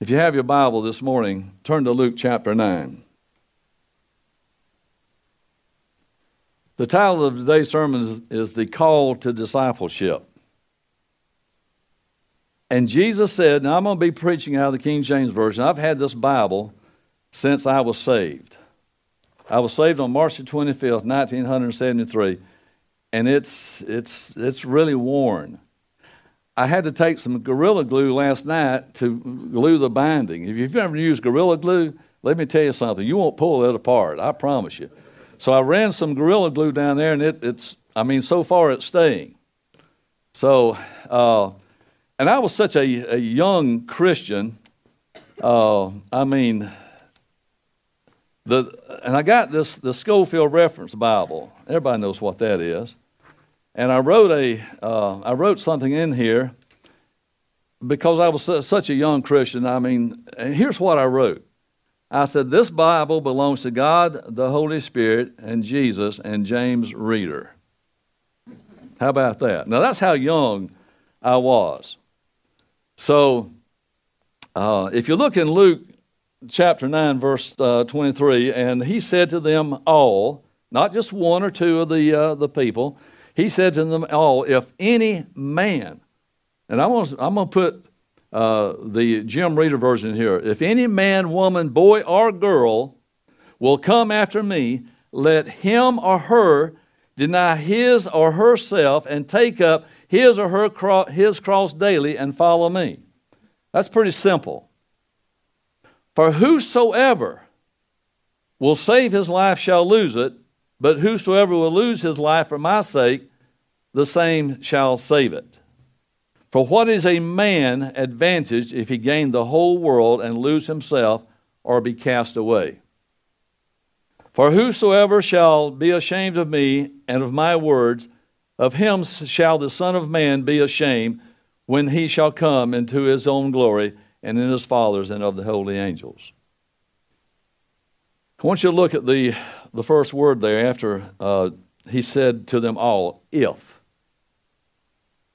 If you have your Bible this morning, turn to Luke chapter 9. The title of today's sermon is, is The Call to Discipleship. And Jesus said, Now I'm going to be preaching out of the King James Version. I've had this Bible since I was saved. I was saved on March the 25th, 1973, and it's, it's, it's really worn. I had to take some Gorilla Glue last night to glue the binding. If you've ever used Gorilla Glue, let me tell you something. You won't pull it apart, I promise you. So I ran some Gorilla Glue down there, and it, it's, I mean, so far it's staying. So, uh, and I was such a, a young Christian. Uh, I mean, the, and I got this the Scofield Reference Bible. Everybody knows what that is. And I wrote a uh, I wrote something in here because I was su- such a young Christian. I mean, here's what I wrote. I said, This Bible belongs to God, the Holy Spirit, and Jesus, and James Reader. How about that? Now, that's how young I was. So, uh, if you look in Luke chapter 9, verse uh, 23, and he said to them all, not just one or two of the, uh, the people, he said to them all, If any man, and I'm going to put uh, the Jim Reader version here, if any man, woman, boy, or girl will come after me, let him or her deny his or herself and take up his or her cro- his cross daily and follow me. That's pretty simple. For whosoever will save his life shall lose it, but whosoever will lose his life for my sake, the same shall save it. For what is a man advantaged if he gain the whole world and lose himself or be cast away? For whosoever shall be ashamed of me and of my words, of him shall the Son of Man be ashamed when he shall come into his own glory and in his Father's and of the holy angels. I want you to look at the, the first word there after uh, he said to them all, if.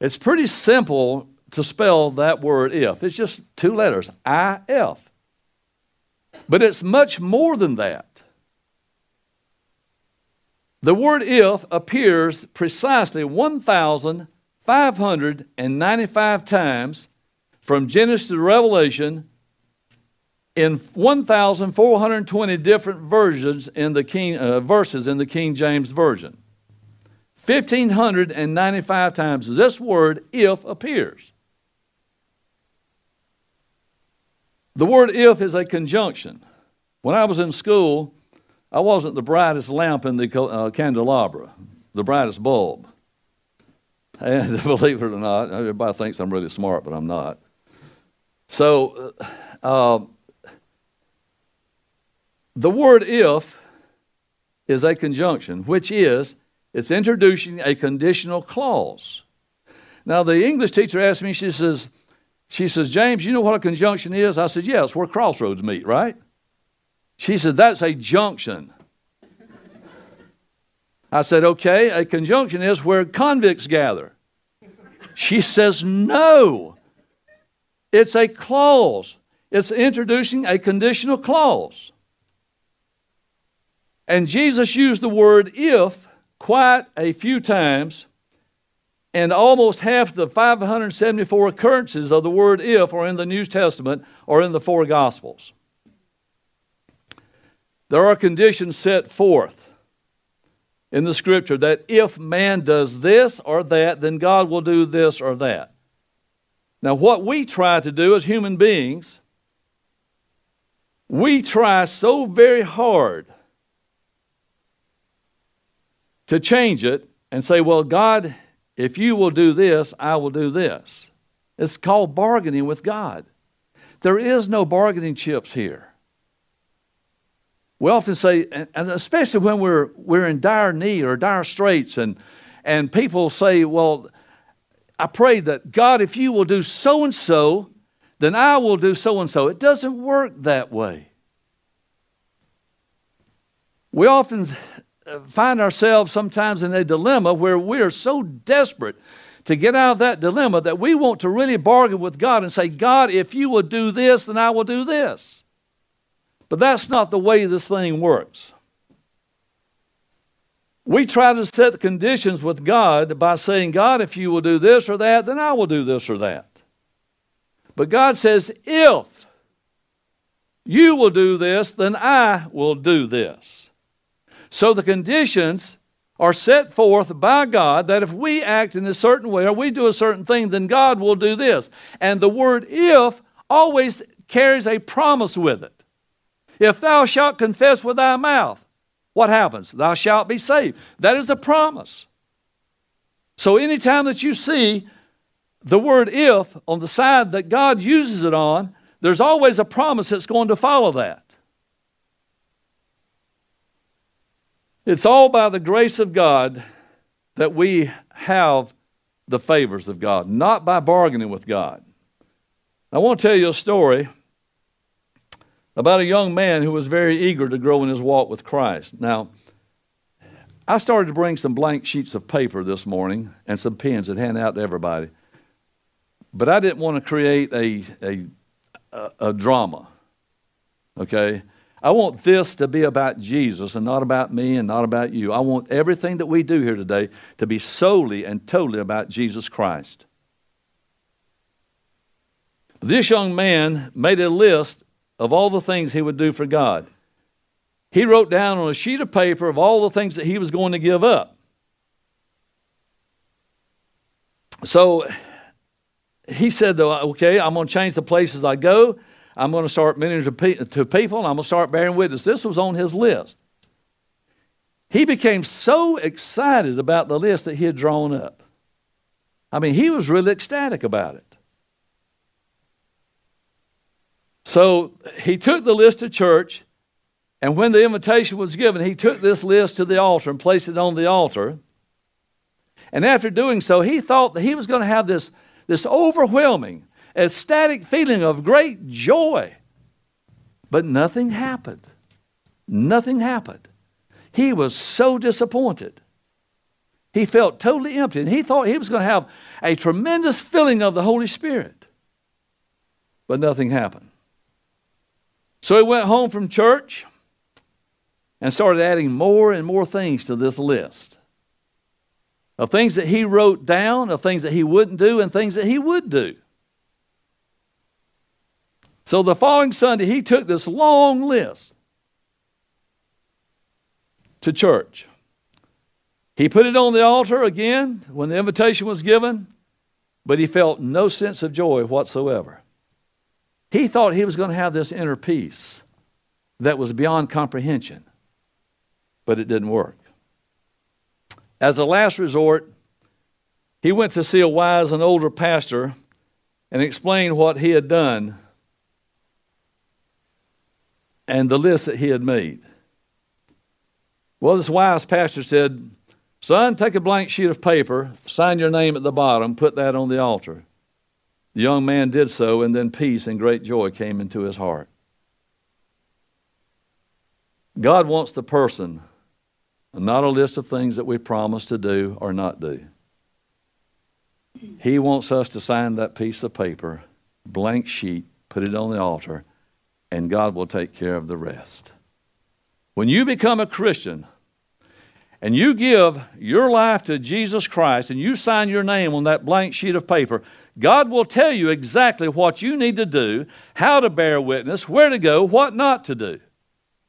It's pretty simple to spell that word if. It's just two letters, I F. But it's much more than that. The word if appears precisely 1,595 times from Genesis to Revelation in 1,420 different versions in the King, uh, verses in the King James Version. 1,595 times this word if appears. The word if is a conjunction. When I was in school, I wasn't the brightest lamp in the uh, candelabra, the brightest bulb. And believe it or not, everybody thinks I'm really smart, but I'm not. So, uh, um, the word if is a conjunction, which is it's introducing a conditional clause. Now, the English teacher asked me, she says, she says, James, you know what a conjunction is? I said, it's where crossroads meet, right? She said, that's a junction. I said, okay, a conjunction is where convicts gather. She says, no, it's a clause. It's introducing a conditional clause. And Jesus used the word if quite a few times, and almost half the 574 occurrences of the word if are in the New Testament or in the four Gospels. There are conditions set forth in the scripture that if man does this or that, then God will do this or that. Now, what we try to do as human beings, we try so very hard to change it and say, Well, God, if you will do this, I will do this. It's called bargaining with God. There is no bargaining chips here. We often say, and especially when we're, we're in dire need or dire straits, and, and people say, Well, I pray that God, if you will do so and so, then I will do so and so. It doesn't work that way. We often find ourselves sometimes in a dilemma where we are so desperate to get out of that dilemma that we want to really bargain with God and say, God, if you will do this, then I will do this. But that's not the way this thing works. We try to set the conditions with God by saying, God, if you will do this or that, then I will do this or that. But God says, if you will do this, then I will do this. So the conditions are set forth by God that if we act in a certain way or we do a certain thing, then God will do this. And the word if always carries a promise with it. If thou shalt confess with thy mouth, what happens? Thou shalt be saved. That is a promise. So anytime that you see the word if on the side that God uses it on, there's always a promise that's going to follow that. It's all by the grace of God that we have the favors of God, not by bargaining with God. I want to tell you a story about a young man who was very eager to grow in his walk with Christ. Now, I started to bring some blank sheets of paper this morning and some pens and hand out to everybody. But I didn't want to create a, a, a, drama. Okay? I want this to be about Jesus and not about me and not about you. I want everything that we do here today to be solely and totally about Jesus Christ. This young man made a list of all the things he would do for God. He wrote down on a sheet of paper of all the things that he was going to give up. So he said, though, okay, I'm going to change the places I go. I'm going to start ministering to people, and I'm going to start bearing witness. This was on his list. He became so excited about the list that he had drawn up. I mean, he was really ecstatic about it. So he took the list to church, and when the invitation was given, he took this list to the altar and placed it on the altar. And after doing so, he thought that he was going to have this, this overwhelming, ecstatic feeling of great joy. But nothing happened. Nothing happened. He was so disappointed. He felt totally empty, and he thought he was going to have a tremendous filling of the Holy Spirit. But nothing happened. So he went home from church and started adding more and more things to this list of things that he wrote down, of things that he wouldn't do, and things that he would do. So the following Sunday, he took this long list to church. He put it on the altar again when the invitation was given, but he felt no sense of joy whatsoever. He thought he was going to have this inner peace that was beyond comprehension, but it didn't work. As a last resort, he went to see a wise and older pastor and explained what he had done and the list that he had made. Well, this wise pastor said, Son, take a blank sheet of paper, sign your name at the bottom, put that on the altar. The young man did so, and then peace and great joy came into his heart. God wants the person, not a list of things that we promise to do or not do. He wants us to sign that piece of paper, blank sheet, put it on the altar, and God will take care of the rest. When you become a Christian and you give your life to Jesus Christ and you sign your name on that blank sheet of paper, God will tell you exactly what you need to do, how to bear witness, where to go, what not to do.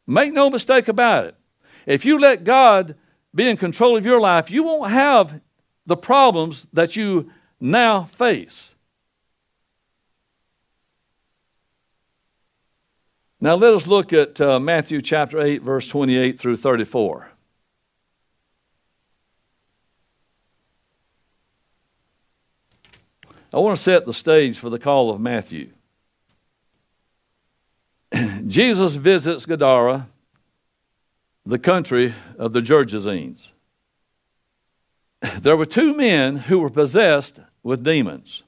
Make no mistake about it. If you let God be in control of your life, you won't have the problems that you now face. Now let us look at uh, Matthew chapter 8, verse 28 through 34. I want to set the stage for the call of Matthew. Jesus visits Gadara, the country of the Gergesenes. There were two men who were possessed with demons.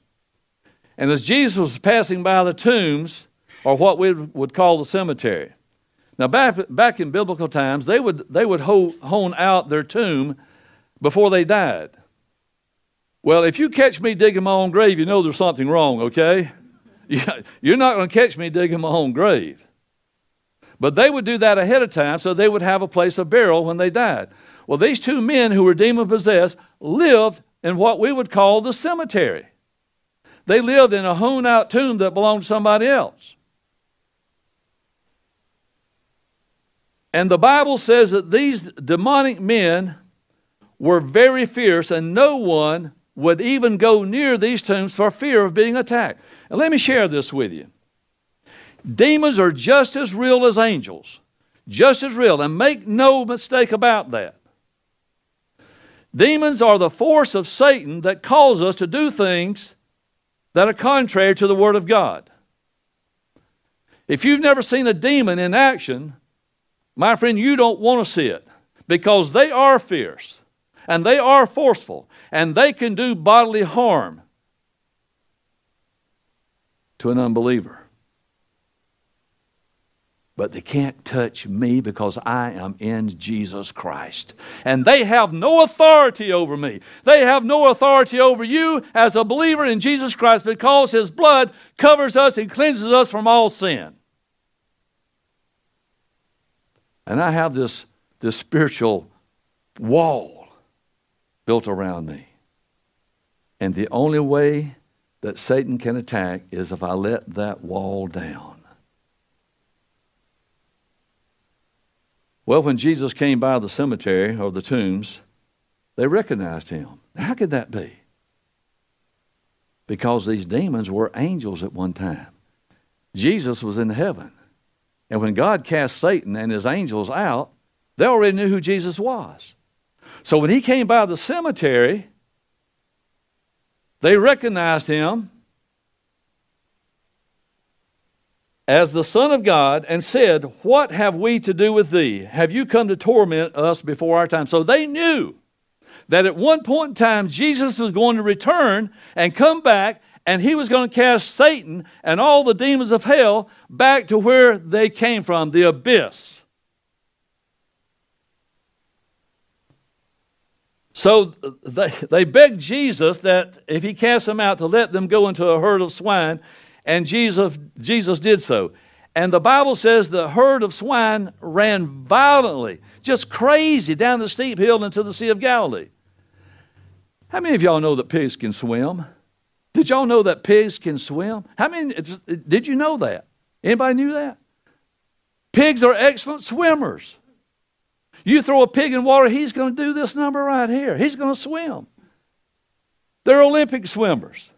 And as Jesus was passing by the tombs, or what we would call the cemetery, now back, back in biblical times, they would, they would hone out their tomb before they died. Well, if you catch me digging my own grave, you know there's something wrong, okay? You're not going to catch me digging my own grave. But they would do that ahead of time so they would have a place of burial when they died. Well, these two men who were demon possessed lived in what we would call the cemetery. They lived in a hewn out tomb that belonged to somebody else. And the Bible says that these demonic men were very fierce, and no one would even go near these tombs for fear of being attacked. And let me share this with you. Demons are just as real as angels, just as real, and make no mistake about that. Demons are the force of Satan that calls us to do things that are contrary to the Word of God. If you've never seen a demon in action, my friend, you don't want to see it because they are fierce and they are forceful and they can do bodily harm to an unbeliever but they can't touch me because I am in Jesus Christ. And they have no authority over me. They have no authority over you as a believer in Jesus Christ because His blood covers us and cleanses us from all sin. And I have this, this spiritual wall built around me. And the only way that Satan can attack is if I let that wall down. Well, when Jesus came by the cemetery or the tombs, they recognized him. How could that be? Because these demons were angels at one time. Jesus was in heaven. And when God cast Satan and his angels out, they already knew who Jesus was. So when he came by the cemetery, they recognized him as the Son of God and said, What have we to do with thee? Have you come to torment us before our time? So they knew that at one point in time, Jesus was going to return and come back, and he was going to cast Satan and all the demons of hell back to where they came from, the abyss. So they, they begged Jesus that if he cast them out, to let them go into a herd of swine and Jesus, Jesus did so. And the Bible says the herd of swine ran violently, just crazy, down the steep hill into the Sea of Galilee. How many of y'all know that pigs can swim? Did y'all know that pigs can swim? How many did you know that? Anybody knew that? Pigs are excellent swimmers. You throw a pig in water, he's going to do this number right here. He's going to swim. They're Olympic swimmers.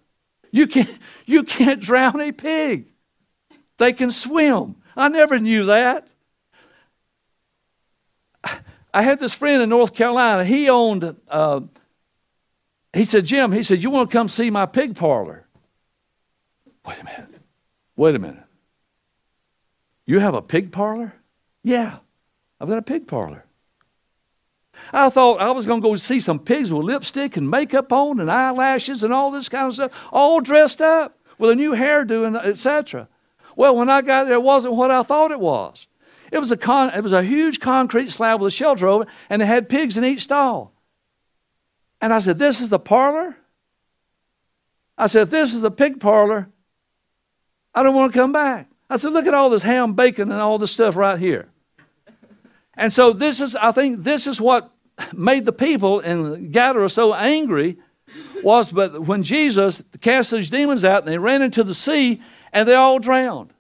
You can't, you can't drown a pig. They can swim. I never knew that. I had this friend in North Carolina. He owned, uh, he said, Jim, he said, You want to come see my pig parlor? Wait a minute. Wait a minute. You have a pig parlor? Yeah, I've got a pig parlor. I thought I was going to go see some pigs with lipstick and makeup on and eyelashes and all this kind of stuff, all dressed up with a new hairdo and etc. Well, when I got there, it wasn't what I thought it was. It was a con- it was a huge concrete slab with a shelter over it, and it had pigs in each stall. And I said, "This is the parlor." I said, "If this is the pig parlor, I don't want to come back." I said, "Look at all this ham, bacon, and all this stuff right here." And so this is, I think, this is what made the people in Gadara so angry was but when Jesus cast these demons out and they ran into the sea and they all drowned.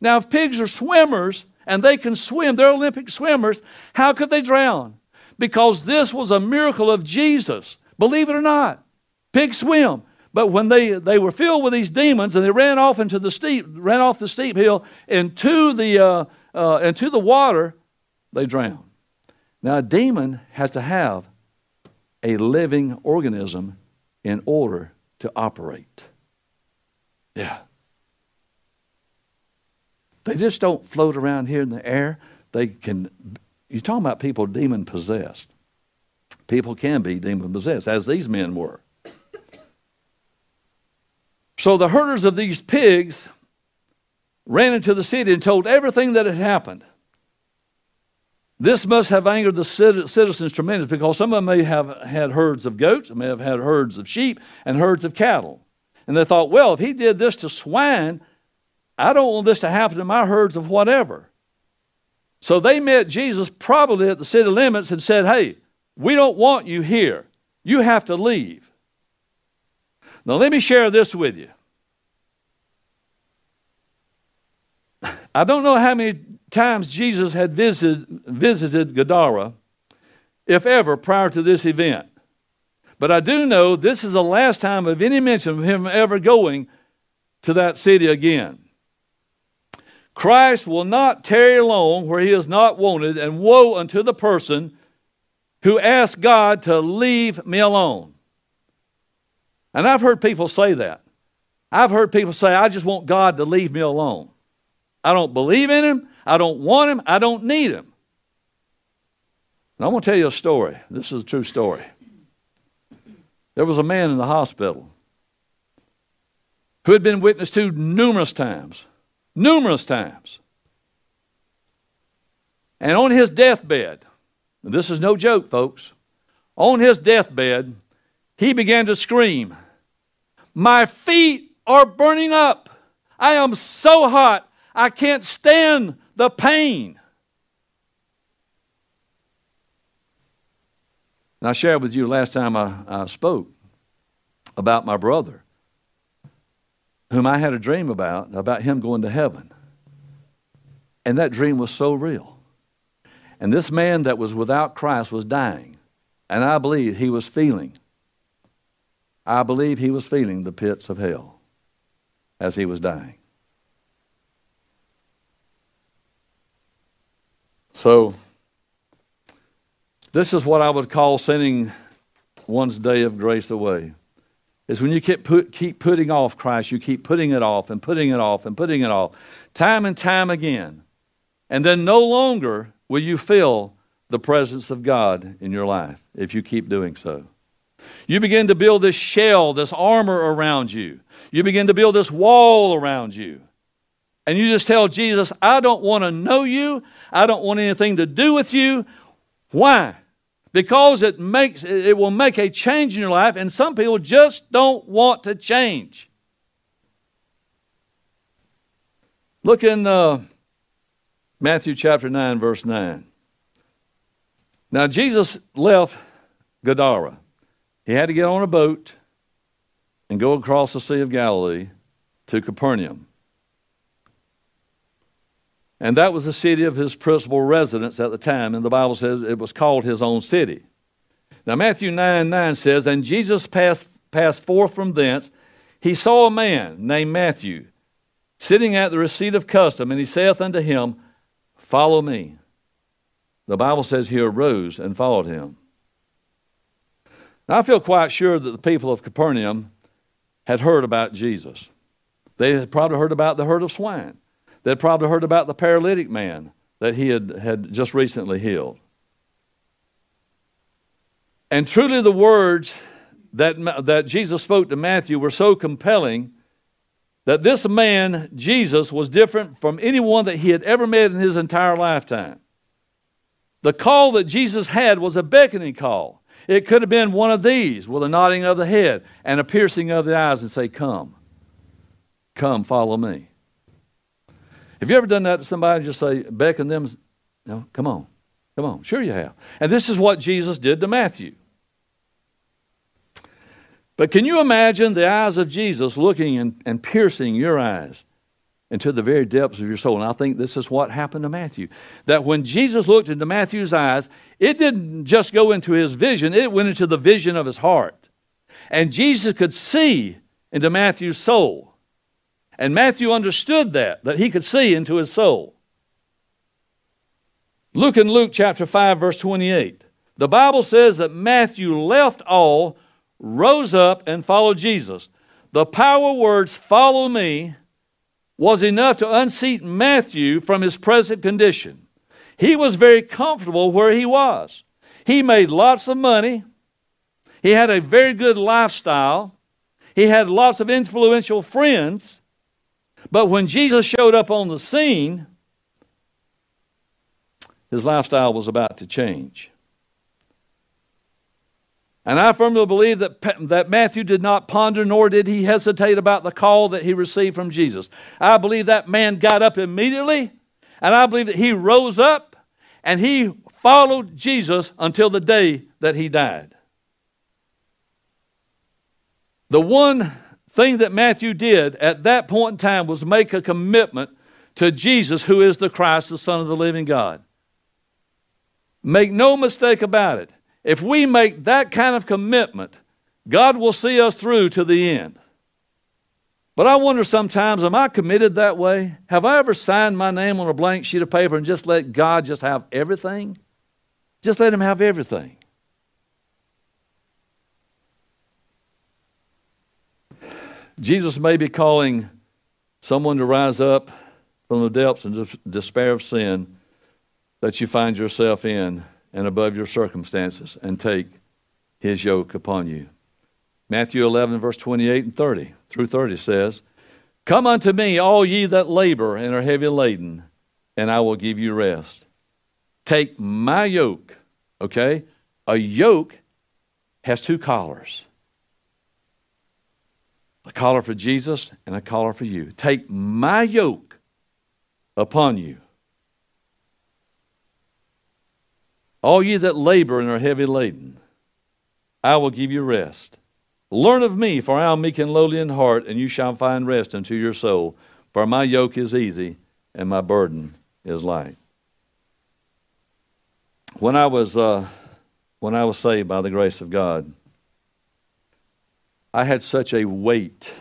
Now, if pigs are swimmers and they can swim, they're Olympic swimmers, how could they drown? Because this was a miracle of Jesus. Believe it or not, pigs swim. But when they, they were filled with these demons and they ran off into the steep, ran off the steep hill into the, uh, uh, into the water, they drowned. Now, a demon has to have a living organism in order to operate. Yeah. They just don't float around here in the air. They can, you're talking about people demon possessed. People can be demon possessed, as these men were. So the herders of these pigs ran into the city and told everything that had happened. This must have angered the citizens tremendously because some of them may have had herds of goats, may have had herds of sheep, and herds of cattle. And they thought, well, if he did this to swine, I don't want this to happen to my herds of whatever. So they met Jesus probably at the city limits and said, hey, we don't want you here. You have to leave. Now, let me share this with you. I don't know how many times Jesus had visited, visited Gadara, if ever, prior to this event. But I do know this is the last time of any mention of him ever going to that city again. Christ will not tarry long where he is not wanted, and woe unto the person who asks God to leave me alone. And I've heard people say that. I've heard people say, I just want God to leave me alone. I don't believe in him. I don't want him. I don't need him. And I'm going to tell you a story. This is a true story. There was a man in the hospital who had been witnessed to numerous times, numerous times. And on his deathbed, this is no joke, folks, on his deathbed, he began to scream, My feet are burning up. I am so hot. I can't stand the pain. And I shared with you last time I, I spoke about my brother, whom I had a dream about, about him going to heaven. And that dream was so real. And this man that was without Christ was dying. And I believe he was feeling, I believe he was feeling the pits of hell as he was dying. So, this is what I would call sending one's day of grace away. Is when you keep, put, keep putting off Christ, you keep putting it off and putting it off and putting it off, time and time again. And then no longer will you feel the presence of God in your life if you keep doing so. You begin to build this shell, this armor around you. You begin to build this wall around you and you just tell Jesus, I don't want to know you, I don't want anything to do with you. Why? Because it makes it will make a change in your life, and some people just don't want to change. Look in uh, Matthew chapter 9, verse 9. Now, Jesus left Gadara. He had to get on a boat and go across the Sea of Galilee to Capernaum. And that was the city of his principal residence at the time. And the Bible says it was called his own city. Now, Matthew 9 9 says, And Jesus passed, passed forth from thence. He saw a man named Matthew sitting at the receipt of custom, and he saith unto him, Follow me. The Bible says he arose and followed him. Now, I feel quite sure that the people of Capernaum had heard about Jesus. They had probably heard about the herd of swine. They'd probably heard about the paralytic man that he had, had just recently healed. And truly, the words that, that Jesus spoke to Matthew were so compelling that this man, Jesus, was different from anyone that he had ever met in his entire lifetime. The call that Jesus had was a beckoning call. It could have been one of these with a nodding of the head and a piercing of the eyes and say, Come, come, follow me. Have you ever done that to somebody? Just say, beckon them, no, come on, come on. Sure you have. And this is what Jesus did to Matthew. But can you imagine the eyes of Jesus looking and, and piercing your eyes into the very depths of your soul? And I think this is what happened to Matthew. That when Jesus looked into Matthew's eyes, it didn't just go into his vision, it went into the vision of his heart. And Jesus could see into Matthew's soul. And Matthew understood that, that he could see into his soul. Look in Luke chapter 5, verse 28. The Bible says that Matthew left all, rose up, and followed Jesus. The power words, follow me, was enough to unseat Matthew from his present condition. He was very comfortable where he was. He made lots of money. He had a very good lifestyle. He had lots of influential friends. But when Jesus showed up on the scene, his lifestyle was about to change. And I firmly believe that, that Matthew did not ponder nor did he hesitate about the call that he received from Jesus. I believe that man got up immediately, and I believe that he rose up and he followed Jesus until the day that he died. The one thing that Matthew did at that point in time was make a commitment to Jesus, who is the Christ, the Son of the living God. Make no mistake about it. If we make that kind of commitment, God will see us through to the end. But I wonder sometimes, am I committed that way? Have I ever signed my name on a blank sheet of paper and just let God just have everything? Just let Him have everything. Jesus may be calling someone to rise up from the depths and despair of sin that you find yourself in and above your circumstances and take his yoke upon you. Matthew 11, verse 28 and 30 through 30 says, Come unto me, all ye that labor and are heavy laden, and I will give you rest. Take my yoke, okay? A yoke has two collars a collar for Jesus and a collar for you. Take my yoke upon you All ye that labor and are heavy laden, I will give you rest. Learn of me, for I am meek and lowly in heart, and you shall find rest unto your soul. For my yoke is easy and my burden is light. When I was uh, when I was saved by the grace of God, I had such a weight,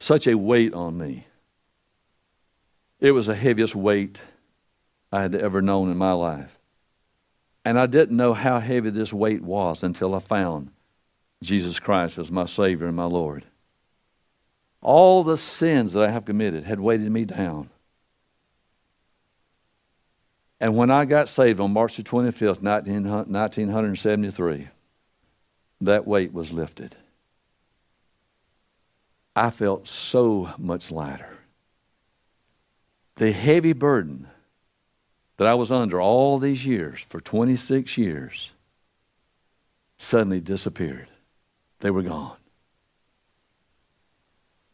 such a weight on me. It was the heaviest weight I had ever known in my life. And I didn't know how heavy this weight was until I found Jesus Christ as my Savior and my Lord. All the sins that I have committed had weighted me down. And when I got saved on March the 25th, 1973, that weight was lifted. I felt so much lighter. The heavy burden that I was under all these years, for 26 years, suddenly disappeared. They were gone.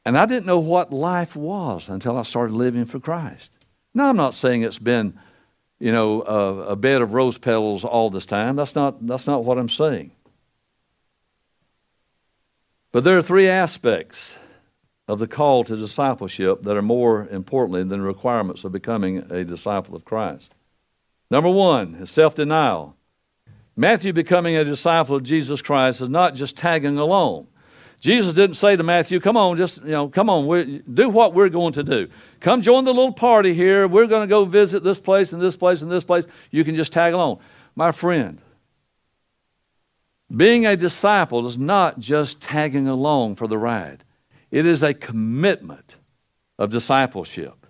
And I didn't know what life was until I started living for Christ. Now, I'm not saying it's been, you know, a, a bed of rose petals all this time. That's not, that's not what I'm saying. But there are three aspects of the call to discipleship that are more importantly than the requirements of becoming a disciple of Christ. Number one is self denial. Matthew becoming a disciple of Jesus Christ is not just tagging along. Jesus didn't say to Matthew, "Come on, just you know, come on, do what we're going to do. Come join the little party here. We're going to go visit this place and this place and this place. You can just tag along." My friend, being a disciple is not just tagging along for the ride. It is a commitment of discipleship.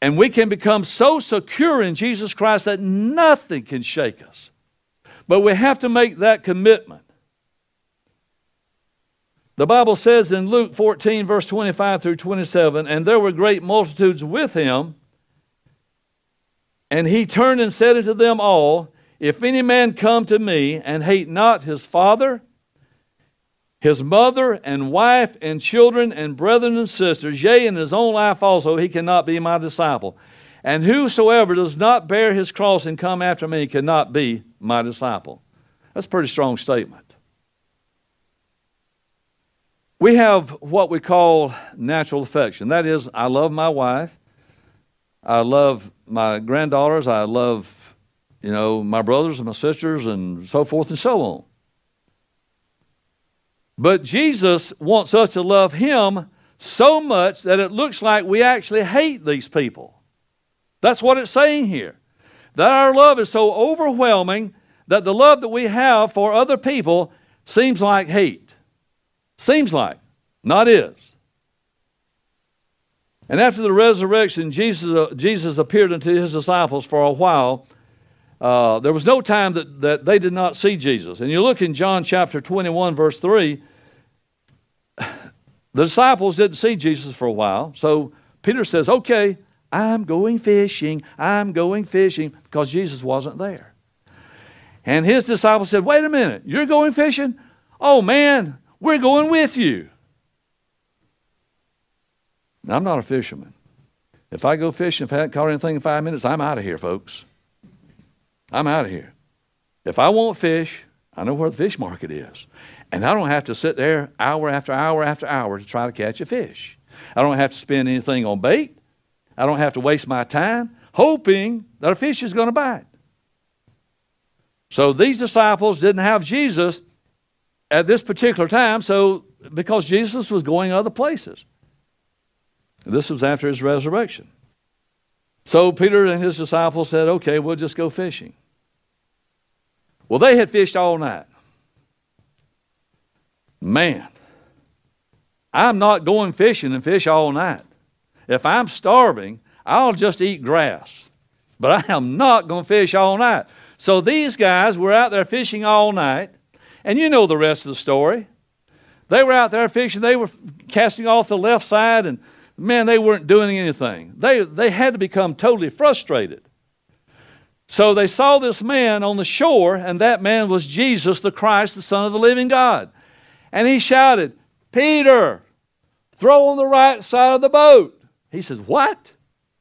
And we can become so secure in Jesus Christ that nothing can shake us. But we have to make that commitment. The Bible says in Luke 14, verse 25 through 27, and there were great multitudes with him. And he turned and said unto them all, If any man come to me and hate not his father, his mother and wife and children and brethren and sisters, yea, and his own life also, he cannot be my disciple. And whosoever does not bear his cross and come after me cannot be my disciple. That's a pretty strong statement. We have what we call natural affection. That is, I love my wife. I love my granddaughters. I love, you know, my brothers and my sisters and so forth and so on. But Jesus wants us to love Him so much that it looks like we actually hate these people. That's what it's saying here. That our love is so overwhelming that the love that we have for other people seems like hate. Seems like, not is. And after the resurrection, Jesus, uh, Jesus appeared unto his disciples for a while. Uh, there was no time that, that they did not see Jesus. And you look in John chapter 21, verse 3, the disciples didn't see Jesus for a while. So Peter says, Okay, I'm going fishing. I'm going fishing because Jesus wasn't there. And his disciples said, Wait a minute, you're going fishing? Oh man, we're going with you. Now, I'm not a fisherman. If I go fishing, if I haven't caught anything in five minutes, I'm out of here, folks. I'm out of here. If I want fish, I know where the fish market is. And I don't have to sit there hour after hour after hour to try to catch a fish. I don't have to spend anything on bait. I don't have to waste my time hoping that a fish is going to bite. So these disciples didn't have Jesus at this particular time, so because Jesus was going other places. This was after his resurrection. So Peter and his disciples said, Okay, we'll just go fishing. Well, they had fished all night. Man, I'm not going fishing and fish all night. If I'm starving, I'll just eat grass. But I am not going to fish all night. So these guys were out there fishing all night. And you know the rest of the story. They were out there fishing. They were casting off the left side, and man, they weren't doing anything. They, they had to become totally frustrated. So they saw this man on the shore, and that man was Jesus, the Christ, the Son of the living God. And he shouted, Peter, throw on the right side of the boat. He says, What?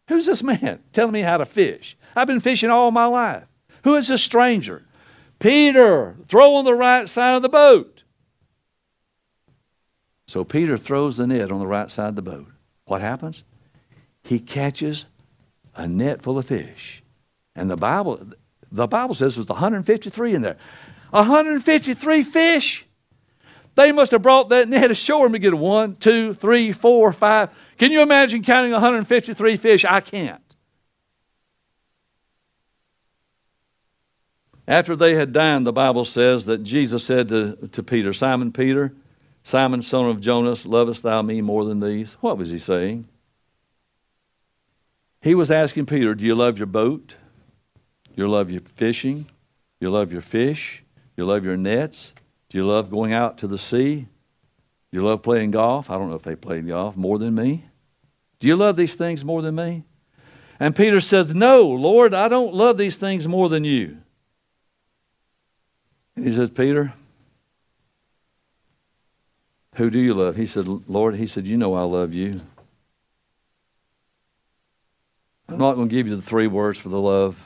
Who's this man telling me how to fish? I've been fishing all my life. Who is this stranger? Peter, throw on the right side of the boat. So Peter throws the net on the right side of the boat. What happens? He catches a net full of fish. And the Bible, the Bible says there's 153 in there. 153 fish. They must have brought that net ashore and we get one, two, three, four, five. Can you imagine counting 153 fish? I can't. After they had dined, the Bible says that Jesus said to, to Peter, Simon Peter, Simon, son of Jonas, lovest thou me more than these? What was he saying? He was asking Peter, Do you love your boat? You love your fishing? You love your fish? You love your nets? Do you love going out to the sea? Do you love playing golf? I don't know if they played golf more than me. Do you love these things more than me? And Peter says, No, Lord, I don't love these things more than you. And he says, Peter, who do you love? He said, Lord, he said, You know I love you. I'm not going to give you the three words for the love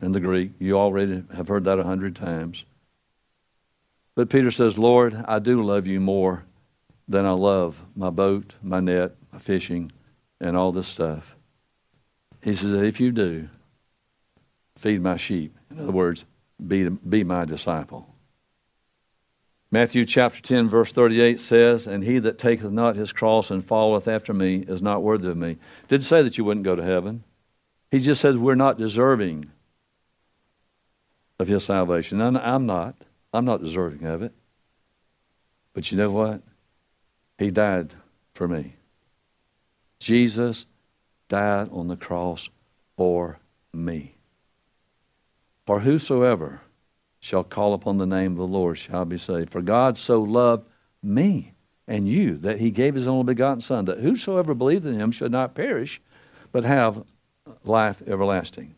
in the Greek. You already have heard that a hundred times. But Peter says, Lord, I do love you more than I love my boat, my net, my fishing, and all this stuff. He says, if you do, feed my sheep. In other words, be, be my disciple. Matthew chapter 10, verse 38 says, And he that taketh not his cross and followeth after me is not worthy of me. Didn't say that you wouldn't go to heaven. He just says we're not deserving of his salvation. And I'm not. I'm not deserving of it. But you know what? He died for me. Jesus died on the cross for me. For whosoever shall call upon the name of the Lord shall be saved. For God so loved me and you that he gave his only begotten Son, that whosoever believeth in him should not perish, but have life everlasting.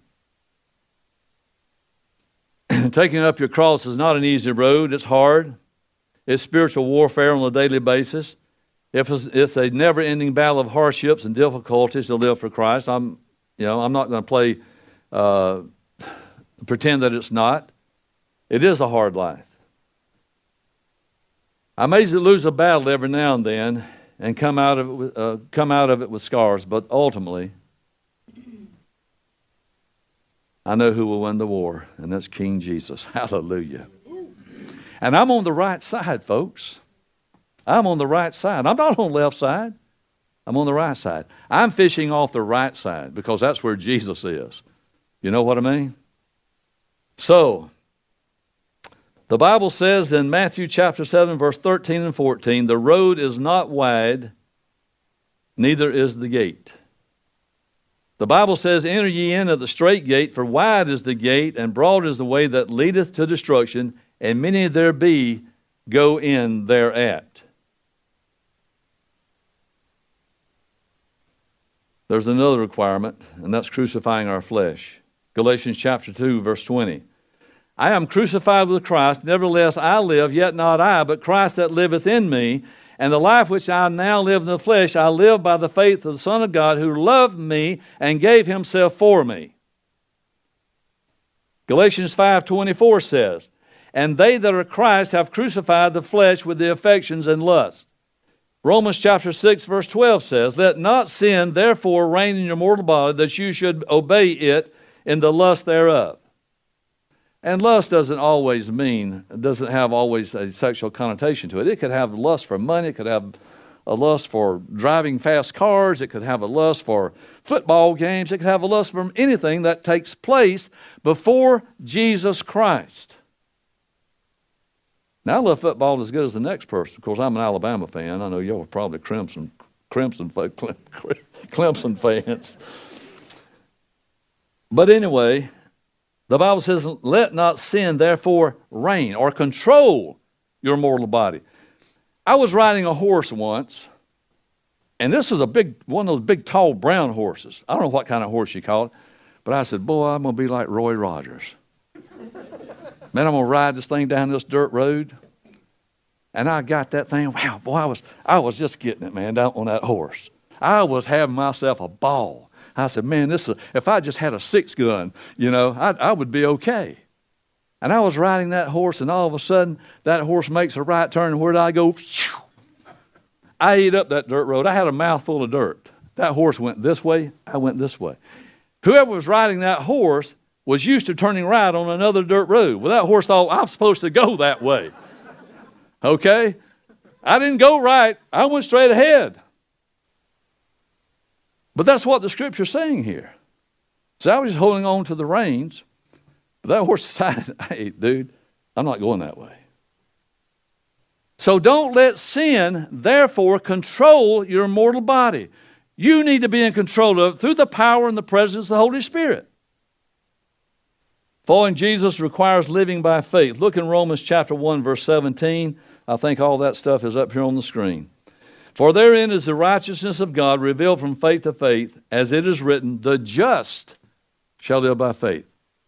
taking up your cross is not an easy road. It's hard. It's spiritual warfare on a daily basis. It's, a never-ending battle of hardships and difficulties to live for Christ, I'm, you know, I'm not going to play, uh, pretend that it's not. It is a hard life. I may lose a battle every now and then and come out of it with, uh, come out of it with scars, but ultimately, I know who will win the war, and that's King Jesus. Hallelujah. And I'm on the right side, folks. I'm on the right side. I'm not on the left side. I'm on the right side. I'm fishing off the right side because that's where Jesus is. You know what I mean? So, the Bible says in Matthew chapter 7, verse 13 and 14, the road is not wide, neither is the gate. The Bible says, Enter ye in at the strait gate, for wide is the gate, and broad is the way that leadeth to destruction, and many there be go in thereat. there's another requirement, and that's crucifying our flesh. Galatians chapter 2, verse 20. I am crucified with Christ, nevertheless I live, yet not I, but Christ that liveth in me. And the life which I now live in the flesh, I live by the faith of the Son of God who loved me and gave himself for me. Galatians 5:24 says, "And they that are Christ have crucified the flesh with the affections and lusts." Romans chapter 6 verse 12 says, "Let not sin therefore reign in your mortal body that you should obey it in the lust thereof." And lust doesn't always mean, doesn't have always a sexual connotation to it. It could have lust for money, it could have a lust for driving fast cars, it could have a lust for football games, it could have a lust for anything that takes place before Jesus Christ. Now, I love football as good as the next person. Of course, I'm an Alabama fan. I know y'all are probably Crimson, Crimson, Clemson fans. But anyway, the Bible says, let not sin therefore reign or control your mortal body. I was riding a horse once, and this was a big, one of those big, tall brown horses. I don't know what kind of horse you call it, but I said, boy, I'm to be like Roy Rogers. Man, I'm to ride this thing down this dirt road. And I got that thing. Wow, boy, I was, I was just getting it, man, down on that horse. I was having myself a ball. I said, man, this is, if I just had a six gun, you know, I, I would be okay. And I was riding that horse, and all of a sudden, that horse makes a right turn, where did I go? I ate up that dirt road. I had a mouthful of dirt. That horse went this way, I went this way. Whoever was riding that horse was used to turning right on another dirt road. Well, that horse thought, I'm supposed to go that way. Okay? I didn't go right, I went straight ahead. But that's what the scripture's saying here. So I was just holding on to the reins, but that horse decided, hey, dude, I'm not going that way. So don't let sin, therefore, control your mortal body. You need to be in control of it through the power and the presence of the Holy Spirit. Following Jesus requires living by faith. Look in Romans chapter 1, verse 17. I think all that stuff is up here on the screen. For therein is the righteousness of God revealed from faith to faith, as it is written, the just shall live by faith.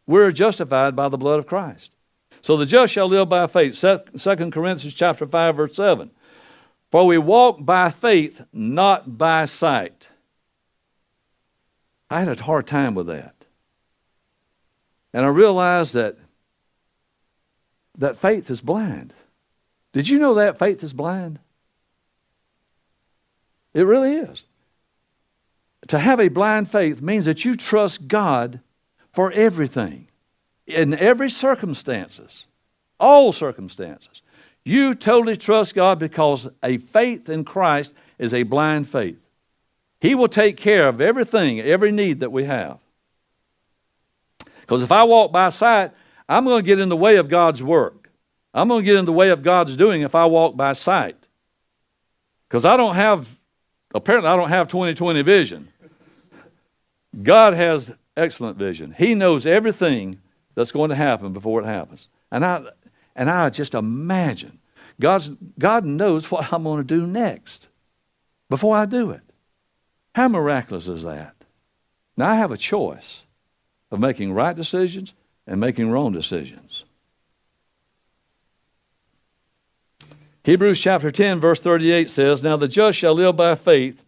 We're justified by the blood of Christ. So the just shall live by faith. 2 Corinthians chapter 5, verse 7. For we walk by faith, not by sight. I had a hard time with that. And I realized that that faith is blind. Did you know that faith is blind? It really is. To have a blind faith means that you trust God for everything, in every circumstances, all circumstances. You totally trust God because a faith in Christ is a blind faith. He will take care of everything, every need that we have. Because if I walk by sight, I'm going to get in the way of God's work. I'm going to get in the way of God's doing if I walk by sight. Because I don't have apparently I don't have 2020 vision. God has excellent vision. He knows everything that's going to happen before it happens. And I and I just imagine God's, God knows what I'm going to do next before I do it. How miraculous is that? Now I have a choice of making right decisions and making wrong decisions. Hebrews chapter 10, verse 38 says, Now the just shall live by faith,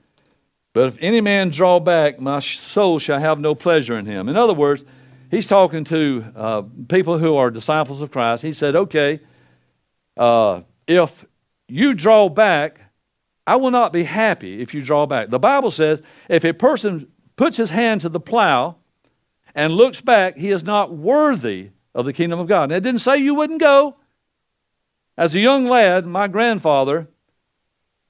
but if any man draw back, my soul shall have no pleasure in him. In other words, he's talking to uh, people who are disciples of Christ. He said, Okay, uh, if you draw back, I will not be happy if you draw back. The Bible says, if a person puts his hand to the plow and looks back, he is not worthy of the kingdom of God. And it didn't say you wouldn't go. As a young lad, my grandfather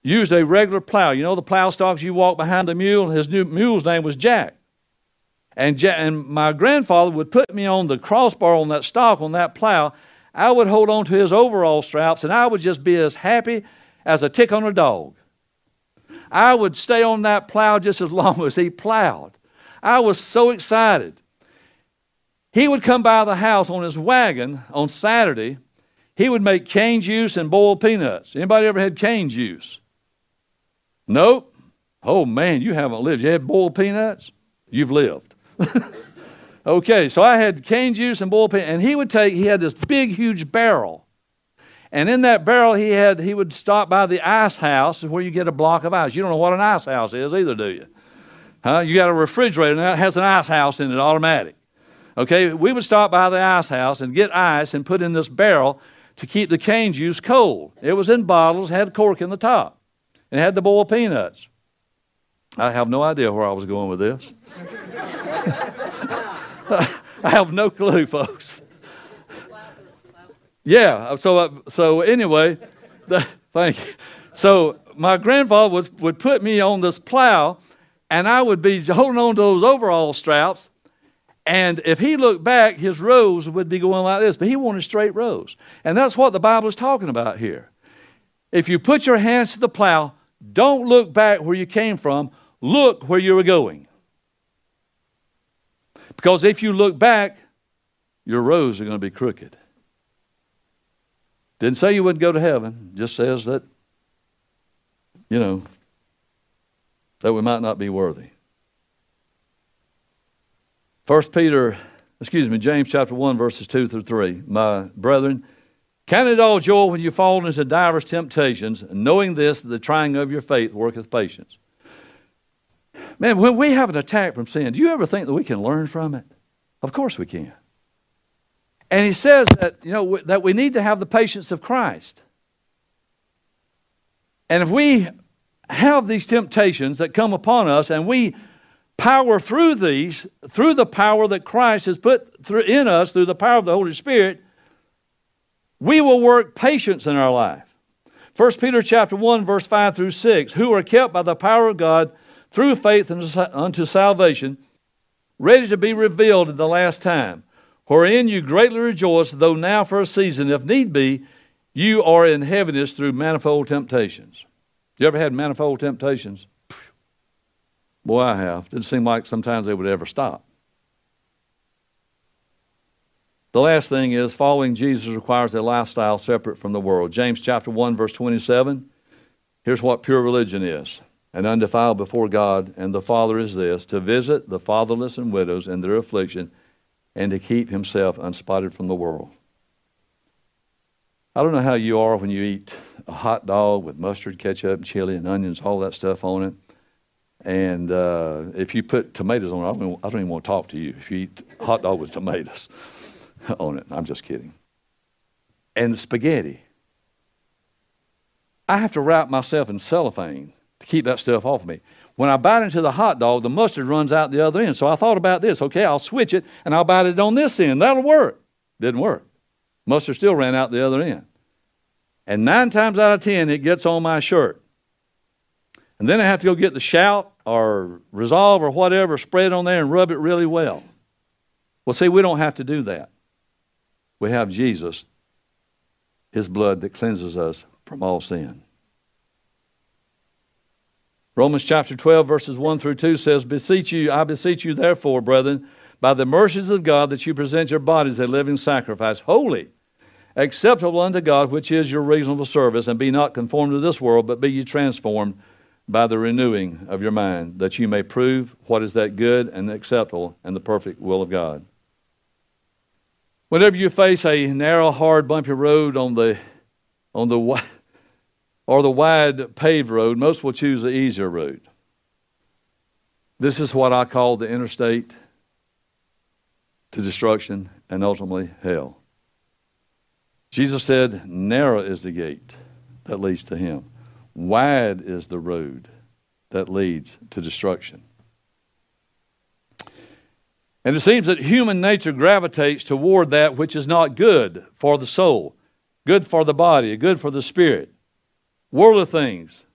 used a regular plow. You know the plow stalks you walk behind the mule? His new mule's name was Jack. And, Jack, and my grandfather would put me on the crossbar on that stalk on that plow. I would hold on to his overall straps and I would just be as happy as a tick on a dog. I would stay on that plow just as long as he plowed. I was so excited. He would come by the house on his wagon on Saturday he would make cane juice and boiled peanuts. Anybody ever had cane juice? Nope. Oh man, you haven't lived. You had boiled peanuts? You've lived. okay, so I had cane juice and boiled peanuts, and he would take, he had this big, huge barrel. And in that barrel, he had he would stop by the ice house where you get a block of ice. You don't know what an ice house is either, do you? Huh? You got a refrigerator that has an ice house in it, automatic. Okay, we would stop by the ice house and get ice and put in this barrel to keep the cane juice cold. It was in bottles, had cork in the top, and had the boiled peanuts. I have no idea where I was going with this. I have no clue, folks. Yeah. So, uh, so anyway, the, thank you. So my grandfather would, would put me on this plow, and I would be holding on to those overall straps. And if he looked back, his rows would be going like this, but he wanted straight rows. And that's what the Bible is talking about here. If you put your hands to the plow, don't look back where you came from, look where you were going. Because if you look back, your rows are going to be crooked. Didn't say you wouldn't go to heaven, just says that, you know, that we might not be worthy. First Peter, excuse me, James chapter 1, verses 2 through 3. My brethren, count it all joy when you fall into divers temptations, knowing this, that the trying of your faith worketh patience. Man, when we have an attack from sin, do you ever think that we can learn from it? Of course we can. And he says that, you know, that we need to have the patience of Christ. And if we have these temptations that come upon us and we power through these, through the power that Christ has put through, in us, through the power of the Holy Spirit, we will work patience in our life. 1 Peter chapter 1, verse 5 through 6, who are kept by the power of God through faith unto salvation, ready to be revealed in the last time, wherein you greatly rejoice, though now for a season, if need be, you are in heaviness through manifold temptations. You ever had manifold temptations? Boy, I have. Didn't seem like sometimes they would ever stop. The last thing is following Jesus requires a lifestyle separate from the world. James chapter 1 verse 27. Here's what pure religion is. And undefiled before God and the Father is this, to visit the fatherless and widows in their affliction and to keep himself unspotted from the world. I don't know how you are when you eat a hot dog with mustard, ketchup, chili, and onions, all that stuff on it. And uh, if you put tomatoes on it, I don't, I don't even want to talk to you if you eat hot dog with tomatoes on it. I'm just kidding. And spaghetti. I have to wrap myself in cellophane to keep that stuff off of me. When I bite into the hot dog, the mustard runs out the other end. So I thought about this. Okay, I'll switch it and I'll bite it on this end. That'll work. Didn't work. Mustard still ran out the other end. And nine times out of ten, it gets on my shirt. And then I have to go get the shout or resolve or whatever, spread on there and rub it really well. Well, see, we don't have to do that. We have Jesus, His blood that cleanses us from all sin. Romans chapter 12, verses 1 through 2 says, Beseech you, I beseech you, therefore, brethren, by the mercies of God, that you present your bodies a living sacrifice, holy, acceptable unto God, which is your reasonable service, and be not conformed to this world, but be ye transformed by the renewing of your mind, that you may prove what is that good and acceptable and the perfect will of God. Whenever you face a narrow, hard, bumpy road on the on the or the wide paved road, most will choose the easier route. This is what I call the interstate to destruction and ultimately hell. Jesus said, Narrow is the gate that leads to him. Wide is the road that leads to destruction. And it seems that human nature gravitates toward that which is not good for the soul, good for the body, good for the spirit. Worldly things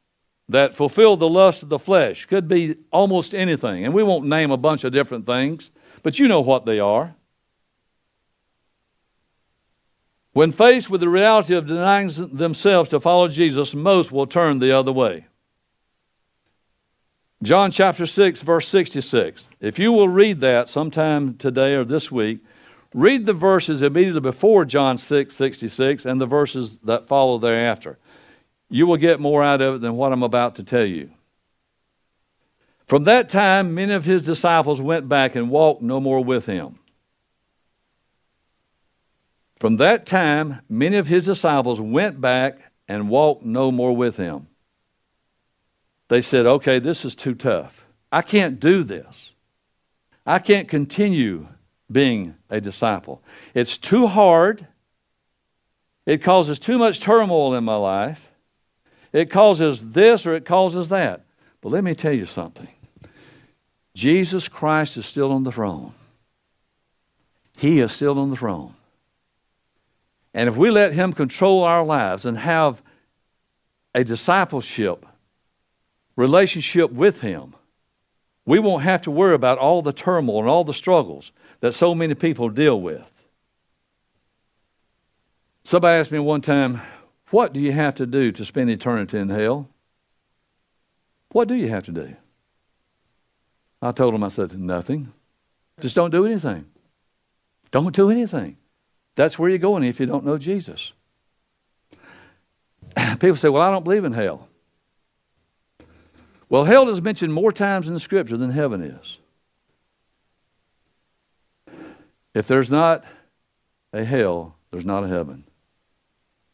that fulfill the lust of the flesh could be almost anything. And we won't name a bunch of different things, but you know what they are. When faced with the reality of denying themselves to follow Jesus, most will turn the other way. John chapter 6, verse 66. If you will read that sometime today or this week, read the verses immediately before John 6, 66 and the verses that follow thereafter. You will get more out of it than what I'm about to tell you. From that time, many of his disciples went back and walked no more with him. From that time, many of his disciples went back and walked no more with him. They said, Okay, this is too tough. I can't do this. I can't continue being a disciple. It's too hard. It causes too much turmoil in my life. It causes this or it causes that. But let me tell you something Jesus Christ is still on the throne. He is still on the throne. And if we let Him control our lives and have a discipleship relationship with Him, we won't have to worry about all the turmoil and all the struggles that so many people deal with. Somebody asked me one time, What do you have to do to spend eternity in hell? What do you have to do? I told him, I said, Nothing. Just don't do anything. Don't do anything. That's where you're going if you don't know Jesus. People say, Well, I don't believe in hell. Well, hell is mentioned more times in the scripture than heaven is. If there's not a hell, there's not a heaven.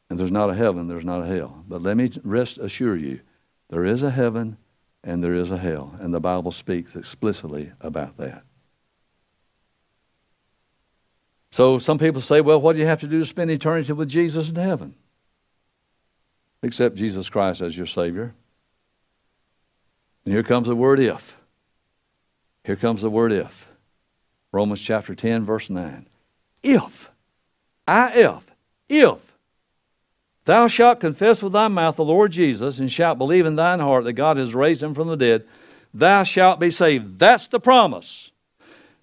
And there's not a heaven, there's not a hell. But let me rest assure you, there is a heaven and there is a hell. And the Bible speaks explicitly about that. So some people say, well, what do you have to do to spend eternity with Jesus in heaven? Accept Jesus Christ as your Savior. And here comes the word if. Here comes the word if. Romans chapter 10, verse 9. If, I if, if thou shalt confess with thy mouth the Lord Jesus and shalt believe in thine heart that God has raised him from the dead, thou shalt be saved. That's the promise.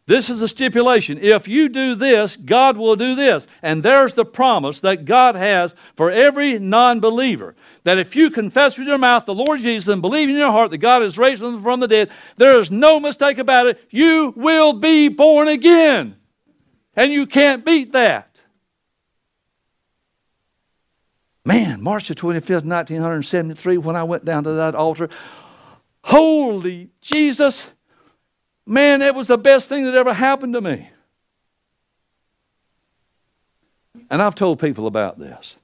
This is the stipulation. If you do this, God will do this. And there's the promise that God has for every non believer that if you confess with your mouth the Lord Jesus and believe in your heart that God has raised him from the dead, there is no mistake about it. You will be born again. And you can't beat that. Man, March the 25th, 1973, when I went down to that altar, holy Jesus, man, that was the best thing that ever happened to me. And I've told people about this.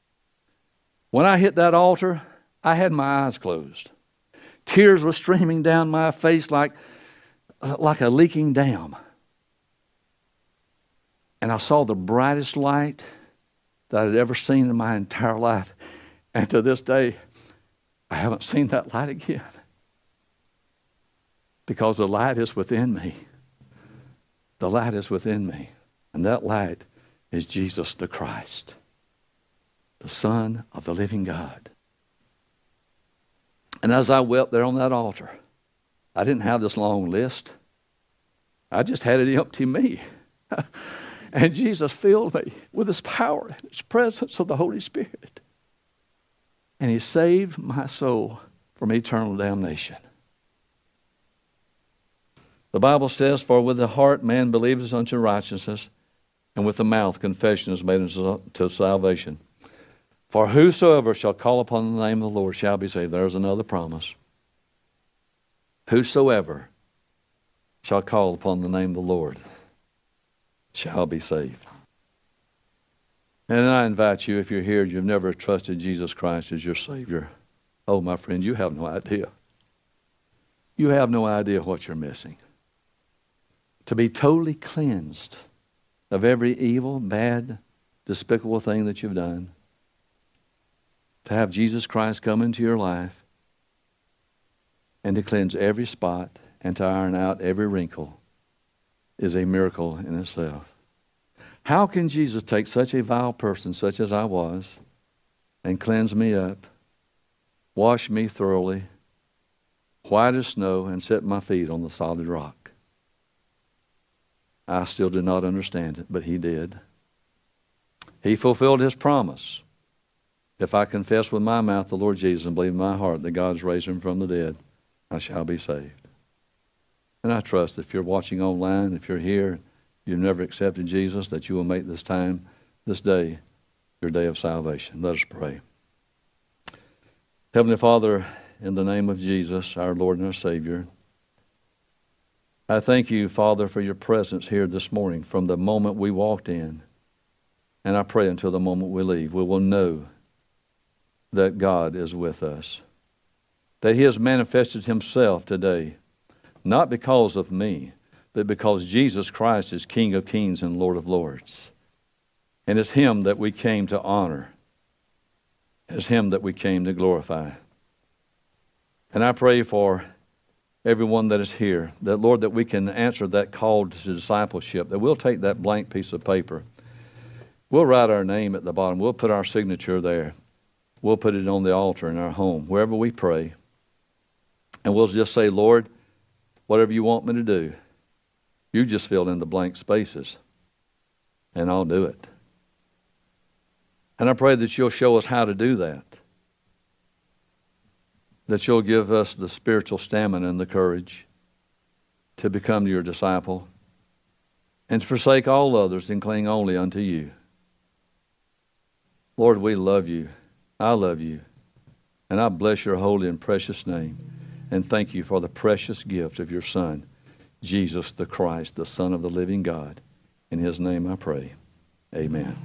When I hit that altar, I had my eyes closed. Tears were streaming down my face like, uh, like a leaking dam. And I saw the brightest light that I'd ever seen in my entire life. And to this day, I haven't seen that light again. Because the light is within me. The light is within me. And that light is Jesus the Christ the Son of the living God. And as I wept there on that altar, I didn't have this long list. I just had it empty me. and Jesus filled me with his power and his presence of the Holy Spirit. And he saved my soul from eternal damnation. The Bible says, For with the heart man believes unto righteousness, and with the mouth confession is made unto salvation. For whosoever shall call upon the name of the Lord shall be saved. There's another promise. Whosoever shall call upon the name of the Lord shall be saved. And I invite you, if you're here, you've never trusted Jesus Christ as your Savior. Oh, my friend, you have no idea. You have no idea what you're missing. To be totally cleansed of every evil, bad, despicable thing that you've done to have Jesus Christ come into your life and to cleanse every spot and to iron out every wrinkle is a miracle in itself. How can Jesus take such a vile person, such as I was, and cleanse me up, wash me thoroughly, white as snow, and set my feet on the solid rock? I still do not understand it, but He did. He fulfilled His promise. If I confess with my mouth the Lord Jesus and believe in my heart that God has raised him from the dead, I shall be saved. And I trust if you're watching online, if you're here, you've never accepted Jesus, that you will make this time, this day, your day of salvation. Let us pray. Heavenly Father, in the name of Jesus, our Lord and our Savior, I thank you, Father, for your presence here this morning from the moment we walked in. And I pray until the moment we leave, we will know that God is with us. That He has manifested Himself today, not because of me, but because Jesus Christ is King of kings and Lord of lords. And it's Him that we came to honor, it's Him that we came to glorify. And I pray for everyone that is here that, Lord, that we can answer that call to discipleship, that we'll take that blank piece of paper. We'll write our name at the bottom. We'll put our signature there. We'll put it on the altar in our home, wherever we pray. And we'll just say, Lord, whatever you want me to do, you just fill in the blank spaces, and I'll do it. And I pray that you'll show us how to do that. That you'll give us the spiritual stamina and the courage to become your disciple and to forsake all others and cling only unto you. Lord, we love you. I love you. And I bless your holy and precious name. And thank you for the precious gift of your Son, Jesus the Christ, the Son of the living God. In his name I pray. Amen.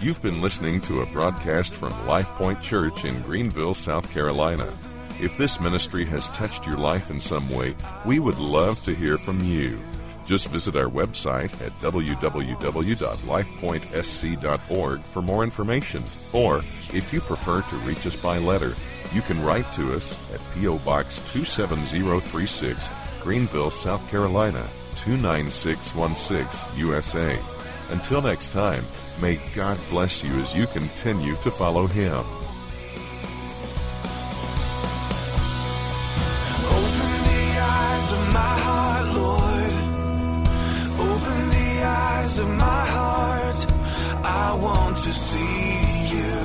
You've been listening to a broadcast from Life Point Church in Greenville, South Carolina. If this ministry has touched your life in some way, we would love to hear from you. Just visit our website at www.lifepointsc.org for more information. Or, if you prefer to reach us by letter, you can write to us at P.O. Box 27036, Greenville, South Carolina 29616, USA. Until next time, May God bless you as you continue to follow Him. Open the eyes of my heart, Lord. Open the eyes of my heart, I want to see you.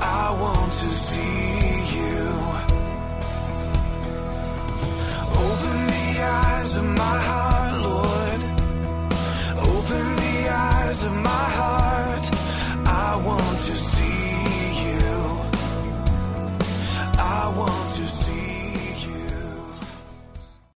I want to see you. Open the eyes of my heart.